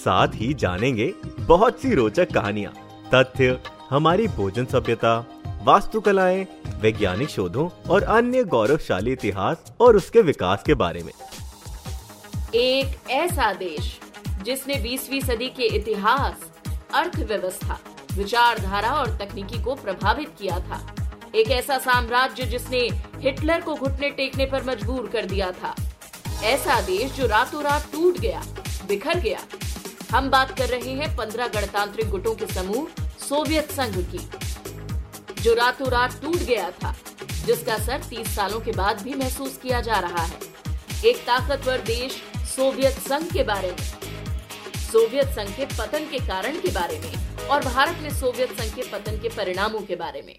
साथ ही जानेंगे बहुत सी रोचक कहानियाँ, तथ्य, हमारी भोजन सभ्यता, वास्तुकलाएँ, वैज्ञानिक शोधों और अन्य गौरवशाली इतिहास और उसके विकास के बारे में। एक ऐसा देश जिसने 20वीं सदी के इतिहास, अर्थव्यवस्था, विचारधारा और तकनीकी को प्रभावित किया था। एक ऐसा साम्राज्य जिसने हिटलर को घुटने टेकने पर मजबूर कर दिया था। ऐसा देश जो रातों रात टूट गया, बिखर गया हम बात कर रहे हैं पंद्रह गणतांत्रिक गुटों के समूह, सोवियत संघ की, जो रातों रात टूट गया था, जिसका असर तीस सालों के बाद भी महसूस किया जा रहा है। एक ताकतवर देश सोवियत संघ के बारे में, सोवियत संघ के पतन के कारण के बारे में, और भारत में सोवियत संघ के पतन के परिणामों के बारे में।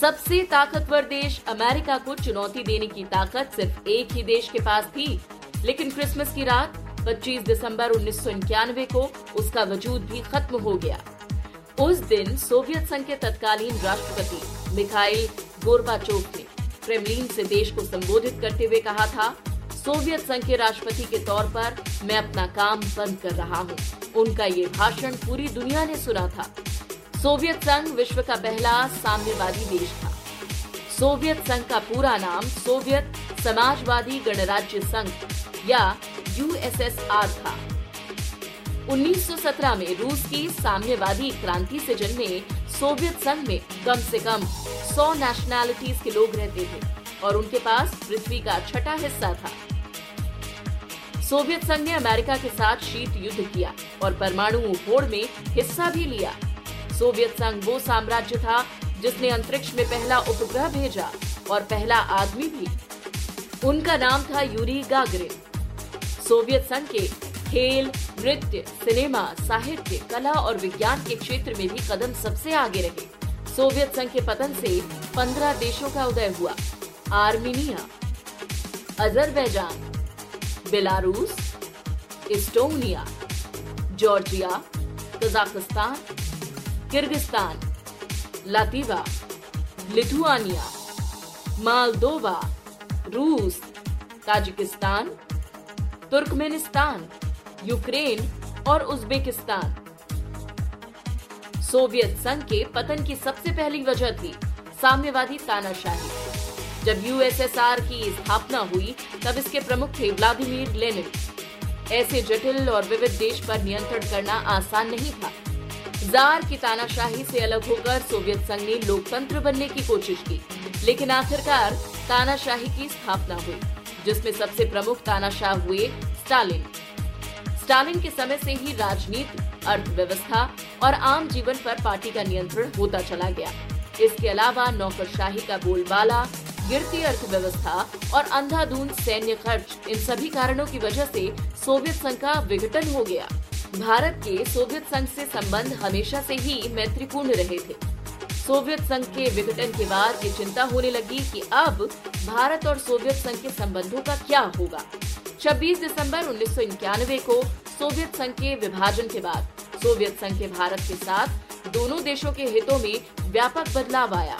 सबसे ताकतवर देश अमेरिका को चुनौती देने की ताकत सिर्फ़ एक ही देश के पास थी, लेकिन क्रिसमस की रात 25 दिसंबर उन्नीस सौ इक्यानवे को उसका वजूद भी खत्म हो गया। उस दिन सोवियत संघ के तत्कालीन राष्ट्रपति मिखाइल गोरबाचोव ने क्रेमलिन से देश को संबोधित करते हुए कहा था, सोवियत संघ के राष्ट्रपति के तौर पर मैं अपना काम बंद कर रहा हूँ। उनका ये भाषण पूरी दुनिया ने सुना था। सोवियत संघ विश्व का पहला साम्यवादी देश था। सोवियत संघ का पूरा नाम सोवियत समाजवादी गणराज्य संघ या यूएसएसआर था। 1917 में रूस की साम्यवादी क्रांति से जन्मे सोवियत संघ में कम से कम 100 नेशनैलिटीज के लोग रहते थे और उनके पास पृथ्वी का छठा हिस्सा था। सोवियत संघ ने अमेरिका के साथ शीत युद्ध किया और परमाणु होड़ में हिस्सा भी लिया। सोवियत संघ वो साम्राज्य था जिसने अंतरिक्ष में पहला उपग्रह भेजा और पहला आदमी भी। उनका नाम था यूरी गागरिन सोवियत संघ के खेल, नृत्य, सिनेमा, साहित्य, कला और विज्ञान के क्षेत्र में भी कदम सबसे आगे रहे। सोवियत संघ के पतन से पंद्रह देशों का उदय हुआ। Armenia, Azerbaijan, Belarus, Estonia, Georgia, Kazakhstan, Kyrgyzstan, Latvia, Lithuania, Moldova, रूस, ताजिकिस्तान तुर्कमेनिस्तान, यूक्रेन और उज्बेकिस्तान। सोवियत संघ के पतन की सबसे पहली वजह थी साम्यवादी तानाशाही। जब यूएसएसआर की स्थापना हुई, तब इसके प्रमुख थे व्लादिमीर लेनिन। ऐसे जटिल और विविध देश पर नियंत्रण करना आसान नहीं था। जार की तानाशाही से अलग होकर सोवियत संघ ने लोकतंत्र बनने की कोशिश की, लेकिन आखिरकार तानाशाही की स्थापना हुई। जिसमें सबसे प्रमुख तानाशाह हुए स्टालिन। स्टालिन के समय से ही राजनीति, अर्थव्यवस्था और आम जीवन पर पार्टी का नियंत्रण होता चला गया। इसके अलावा नौकरशाही का बोलबाला, गिरती अर्थव्यवस्था और अंधाधुंध सैन्य खर्च, इन सभी कारणों की वजह से सोवियत संघ का विघटन हो गया। भारत के सोवियत संघ से संबंध हमेशा से ही मैत्रीपूर्ण रहे थे। सोवियत संघ के विघटन के बाद ये चिंता होने लगी कि अब भारत और सोवियत संघ के संबंधों का क्या होगा? 26 दिसंबर उन्नीस सौ इक्यानवे को सोवियत संघ के विभाजन के बाद सोवियत संघ के भारत के साथ दोनों देशों के हितों में व्यापक बदलाव आया।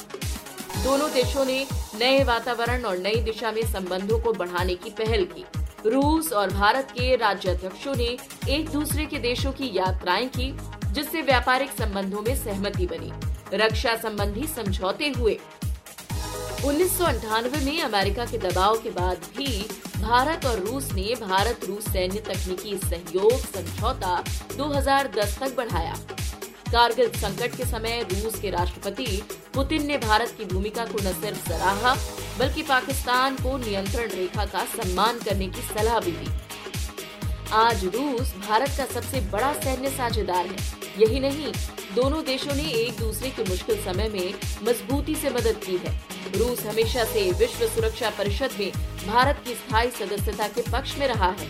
दोनों देशों ने नए वातावरण और नई दिशा में संबंधों को बढ़ाने की पहल की। रूस और भारत के राज्याध्यक्षों ने एक दूसरे के देशों की यात्राएँ की, जिससे व्यापारिक संबंधों में सहमति बनी। रक्षा संबंधी समझौते हुए। उन्नीस में अमेरिका के दबाव के बाद भी भारत और रूस ने भारत रूस सैन्य तकनीकी सहयोग समझौता 2010 तक बढ़ाया। कारगिल संकट के समय रूस के राष्ट्रपति पुतिन ने भारत की भूमिका को न सिर्फ़ सराहा, बल्कि पाकिस्तान को नियंत्रण रेखा का सम्मान करने की सलाह भी दी। आज रूस भारत का सबसे बड़ा सैन्य साझेदार है। यही नहीं दोनों देशों ने एक दूसरे के मुश्किल समय में मजबूती से मदद की है। रूस हमेशा से विश्व सुरक्षा परिषद में भारत की स्थायी सदस्यता के पक्ष में रहा है।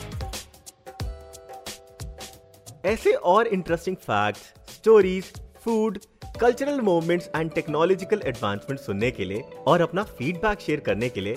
ऐसे और interesting facts, stories food cultural movements and technological advancement सुनने के लिए और अपना फीडबैक शेयर करने के लिए